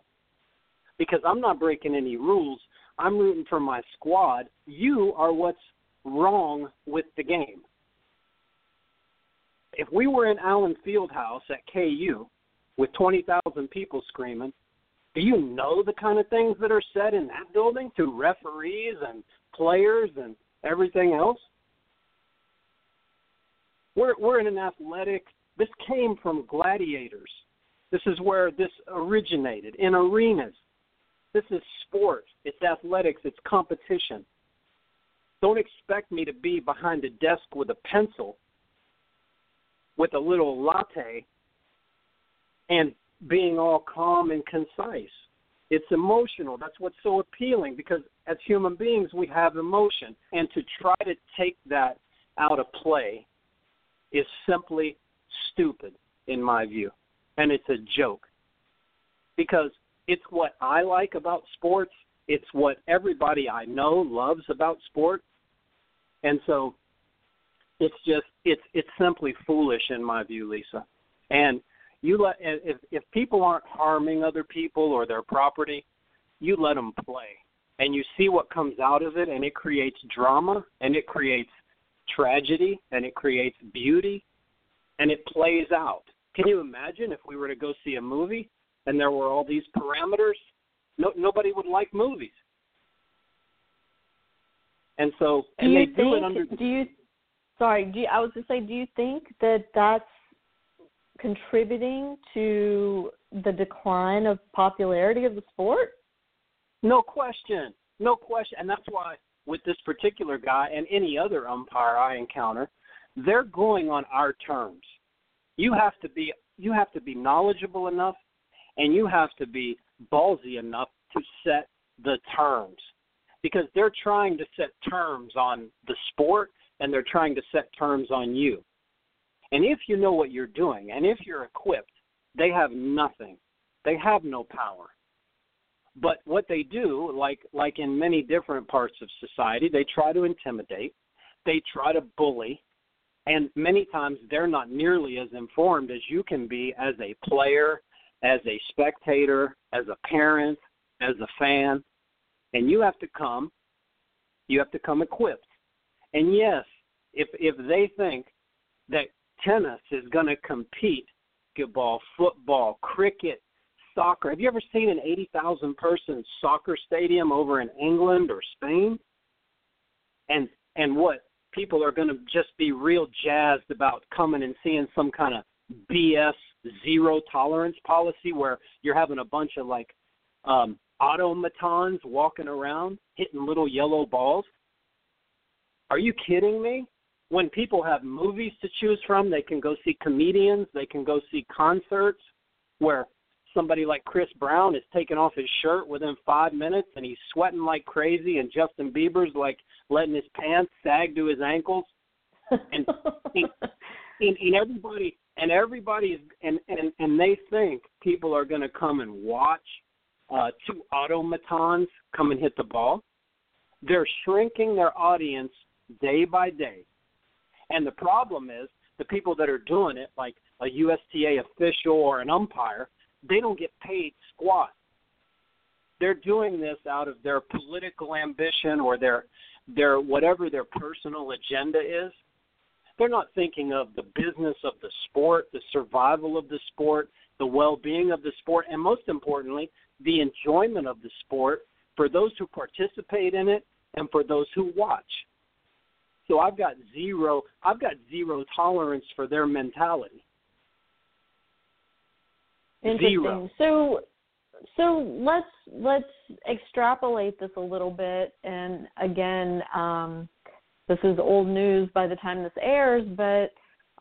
because I'm not breaking any rules. I'm rooting for my squad. You are what's wrong with the game. If we were in Allen Fieldhouse at KU with 20,000 people screaming, do you know the kind of things that are said in that building to referees and players and everything else? We're we're in an athletic. This came from gladiators. This is where this originated in arenas. This is sport. It's athletics. It's competition. Don't expect me to be behind a desk with a pencil with a little latte and being all calm and concise. It's emotional. That's what's so appealing because as human beings, we have emotion. And to try to take that out of play is simply stupid, in my view. And it's a joke because it's what I like about sports. It's what everybody I know loves about sports. And so it's just it's it's simply foolish in my view, Lisa. And you let if if people aren't harming other people or their property, you let them play, and you see what comes out of it, and it creates drama, and it creates tragedy, and it creates beauty, and it plays out. Can you imagine if we were to go see a movie and there were all these parameters? No, nobody would like movies. And so, and
do you
they
think,
do it under.
Do you? Sorry, do you, I was to say, do you think that that's contributing to the decline of popularity of the sport?
No question. No question. And that's why with this particular guy and any other umpire I encounter, they're going on our terms. You have to be you have to be knowledgeable enough and you have to be ballsy enough to set the terms. Because they're trying to set terms on the sport and they're trying to set terms on you. And if you know what you're doing and if you're equipped, they have nothing. They have no power. But what they do, like like in many different parts of society, they try to intimidate, they try to bully, and many times they're not nearly as informed as you can be as a player, as a spectator, as a parent, as a fan. And you have to come you have to come equipped. And yes, if if they think that tennis is going to compete basketball, football, cricket, soccer. Have you ever seen an 80,000 person soccer stadium over in England or Spain? And and what people are going to just be real jazzed about coming and seeing some kind of BS zero tolerance policy where you're having a bunch of like um automatons walking around hitting little yellow balls. Are you kidding me? When people have movies to choose from, they can go see comedians, they can go see concerts where somebody like Chris Brown is taking off his shirt within five minutes and he's sweating like crazy and Justin Bieber's like letting his pants sag to his ankles. And, and, and everybody and everybody is and, and, and they think people are gonna come and watch uh two automatons come and hit the ball. They're shrinking their audience day by day and the problem is the people that are doing it, like a USTA official or an umpire, they don't get paid squat. They're doing this out of their political ambition or their their whatever their personal agenda is. They're not thinking of the business of the sport, the survival of the sport, the well-being of the sport, and most importantly, the enjoyment of the sport for those who participate in it and for those who watch. So I've got zero I've got zero tolerance for their mentality.
Interesting.
Zero.
So so let's let's extrapolate this a little bit and again um this is old news by the time this airs but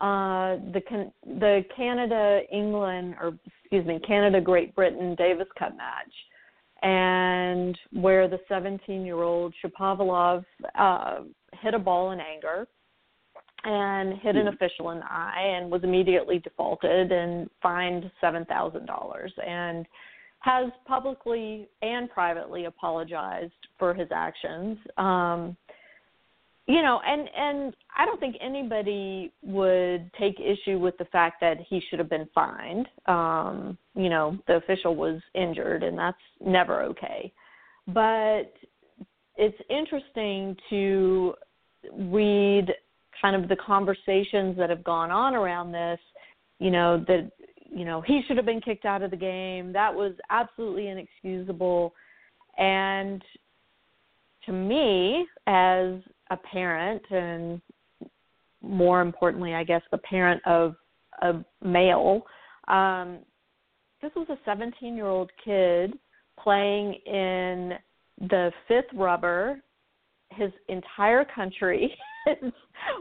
uh the the Canada England or excuse me Canada Great Britain Davis Cup match and where the 17 year old Shapovalov uh, hit a ball in anger and hit an official in the eye and was immediately defaulted and fined $7,000 and has publicly and privately apologized for his actions. Um, you know, and and I don't think anybody would take issue with the fact that he should have been fined. Um, you know, the official was injured, and that's never okay. But it's interesting to read kind of the conversations that have gone on around this. You know that you know he should have been kicked out of the game. That was absolutely inexcusable, and to me, as a parent and more importantly, I guess, the parent of a male. Um, this was a 17 year old kid playing in the fifth rubber. His entire country is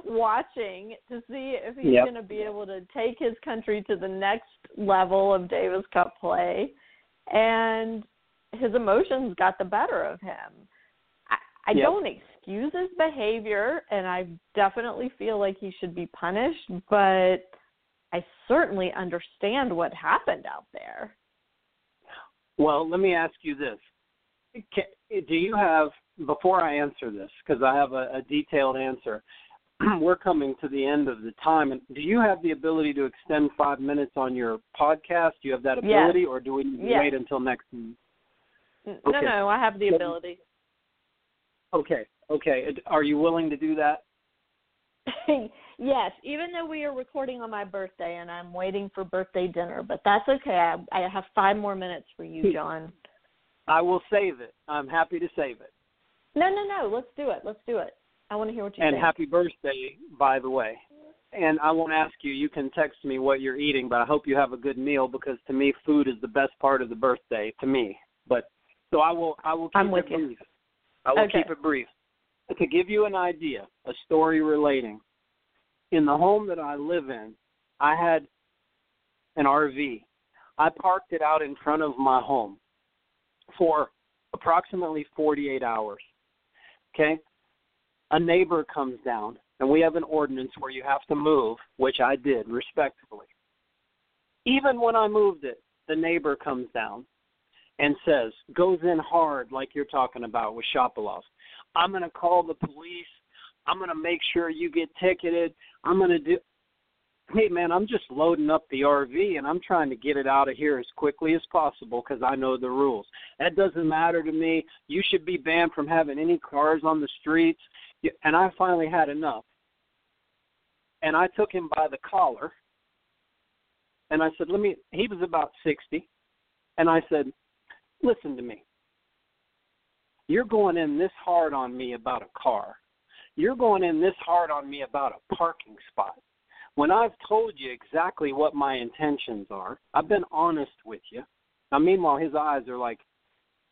watching to see if he's
Yep.
going to be able to take his country to the next level of Davis Cup play. And his emotions got the better of him. I, I
Yep.
don't excuse his behavior, and I definitely feel like he should be punished, but I certainly understand what happened out there.
Well, let me ask you this: Ca Do you have before I answer this because I have a, a detailed answer? We're coming to the end of the time, and do you have the ability to extend five minutes on your podcast? Do you have that
Yes.
ability, or do we
Yes.
wait until next? week?
N- No, no, I have the ability.
Okay, okay. Are you willing to do that?
yes, even though we are recording on my birthday and I'm waiting for birthday dinner, but that's okay. I, I have five more minutes for you, John.
I will save it. I'm happy to save it.
No, no, no. Let's do it. Let's do it. I want to hear what you
And
think.
happy birthday, by the way. And I won't ask you. You can text me what you're eating, but I hope you have a good meal because to me, food is the best part of the birthday. To me, but so I will. I will keep
I'm with
it
you.
brief. I will
Okay.
keep it brief. To give you an idea, a story relating. In the home that I live in, I had an RV. I parked it out in front of my home for approximately 48 hours. Okay? A neighbor comes down, and we have an ordinance where you have to move, which I did respectfully. Even when I moved it, the neighbor comes down and says, goes in hard like you're talking about with Shapovalov. I'm going to call the police. I'm going to make sure you get ticketed. I'm going to do. Hey, man, I'm just loading up the RV and I'm trying to get it out of here as quickly as possible because I know the rules. That doesn't matter to me. You should be banned from having any cars on the streets. And I finally had enough. And I took him by the collar and I said, Let me, he was about 60. And I said, Listen to me. You're going in this hard on me about a car. You're going in this hard on me about a parking spot. When I've told you exactly what my intentions are, I've been honest with you. Now, meanwhile, his eyes are like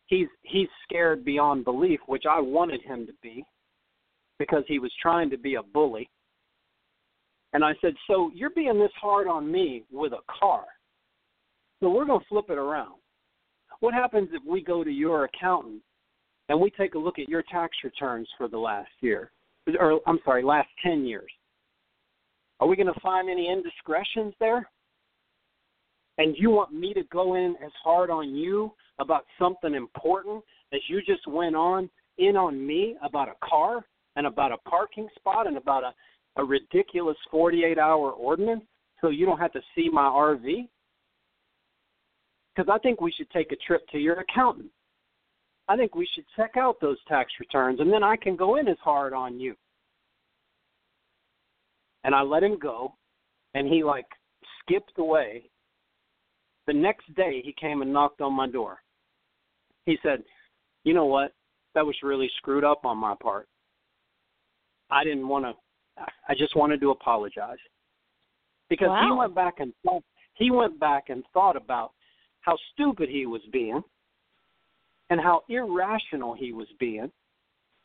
he's he's scared beyond belief, which I wanted him to be, because he was trying to be a bully. And I said, "So you're being this hard on me with a car? So we're going to flip it around. What happens if we go to your accountant and we take a look at your tax returns for the last year, or I'm sorry, last 10 years? Are we going to find any indiscretions there? And you want me to go in as hard on you about something important as you just went on in on me about a car and about a parking spot and about a, a ridiculous 48 hour ordinance so you don't have to see my RV? Because I think we should take a trip to your accountant. I think we should check out those tax returns and then I can go in as hard on you. And I let him go and he like skipped away. The next day he came and knocked on my door. He said, "You know what? That was really screwed up on my part. I didn't want to I just wanted to apologize." Because he went back and thought he went back and thought about how stupid he was being and how irrational he was being.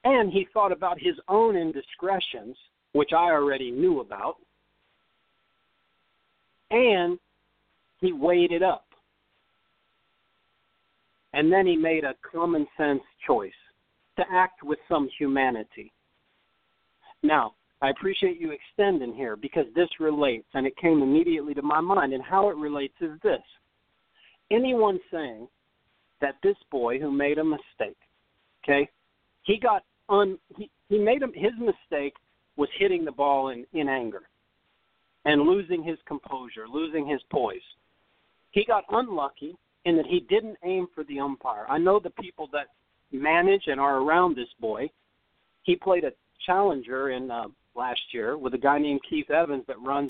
And he thought about his own indiscretions, which I already knew about. And he weighed it up. And then he made a common sense choice to act with some humanity. Now, I appreciate you extending here because this relates, and it came immediately to my mind. And how it relates is this anyone saying that this boy who made a mistake, okay, he got un he, he made his mistake was hitting the ball in, in anger and losing his composure, losing his poise. He got unlucky in that he didn't aim for the umpire. I know the people that manage and are around this boy. He played a challenger in uh, last year with a guy named Keith Evans that runs